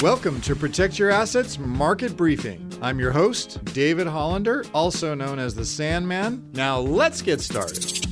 Welcome to Protect Your Assets Market Briefing. I'm your host, David Hollander, also known as the Sandman. Now let's get started.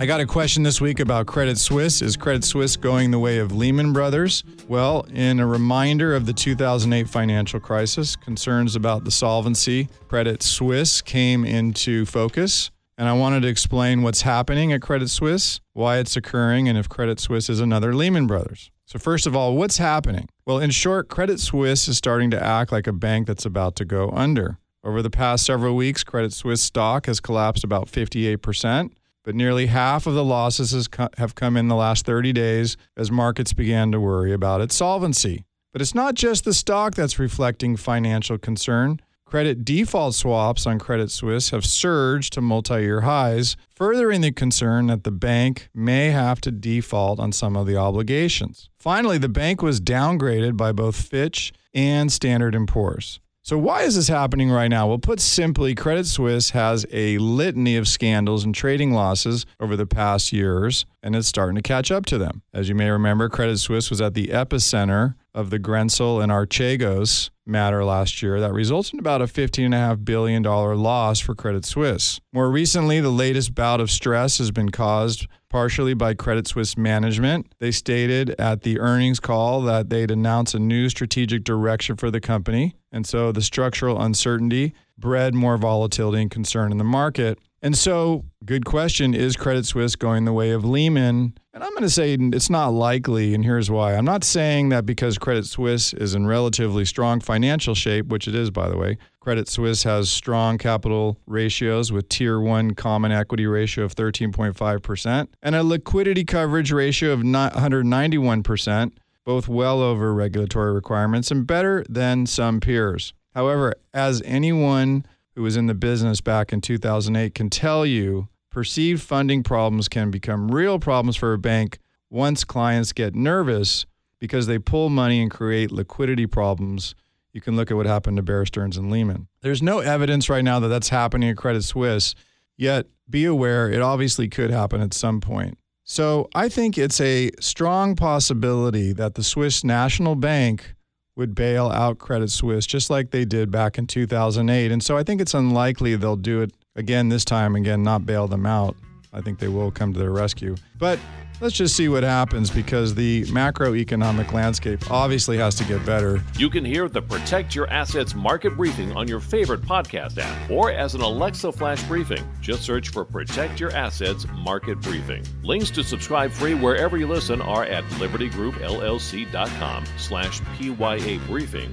I got a question this week about Credit Suisse. Is Credit Suisse going the way of Lehman Brothers? Well, in a reminder of the 2008 financial crisis, concerns about the solvency, Credit Suisse came into focus. And I wanted to explain what's happening at Credit Suisse, why it's occurring, and if Credit Suisse is another Lehman Brothers. So, first of all, what's happening? Well, in short, Credit Suisse is starting to act like a bank that's about to go under. Over the past several weeks, Credit Suisse stock has collapsed about 58%, but nearly half of the losses co- have come in the last 30 days as markets began to worry about its solvency. But it's not just the stock that's reflecting financial concern. Credit default swaps on Credit Suisse have surged to multi year highs, furthering the concern that the bank may have to default on some of the obligations. Finally, the bank was downgraded by both Fitch and Standard & Poor's. So why is this happening right now? Well, put simply, Credit Suisse has a litany of scandals and trading losses over the past years, and it's starting to catch up to them. As you may remember, Credit Suisse was at the epicenter of the Greensill and Archegos matter last year that resulted in about a $15.5 billion loss for Credit Suisse. More recently, the latest bout of stress has been caused partially by Credit Suisse management. They stated at the earnings call that they'd announce a new strategic direction for the company. And so the structural uncertainty bred more volatility and concern in the market. And so, good question is Credit Suisse going the way of Lehman? And I'm going to say it's not likely, and here's why. I'm not saying that because Credit Suisse is in relatively strong financial shape, which it is, by the way. Credit Suisse has strong capital ratios with Tier 1 common equity ratio of 13.5% and a liquidity coverage ratio of 191%, both well over regulatory requirements and better than some peers. However, as anyone who was in the business back in 2008 can tell you perceived funding problems can become real problems for a bank once clients get nervous because they pull money and create liquidity problems. You can look at what happened to Bear Stearns and Lehman. There's no evidence right now that that's happening at Credit Suisse, yet be aware it obviously could happen at some point. So I think it's a strong possibility that the Swiss National Bank would bail out Credit Suisse just like they did back in 2008. And so I think it's unlikely they'll do it again this time, again, not bail them out. I think they will come to their rescue. But let's just see what happens because the macroeconomic landscape obviously has to get better. You can hear the Protect Your Assets market briefing on your favorite podcast app or as an Alexa flash briefing. Just search for Protect Your Assets market briefing. Links to subscribe free wherever you listen are at libertygroupllc.com slash PYA briefing.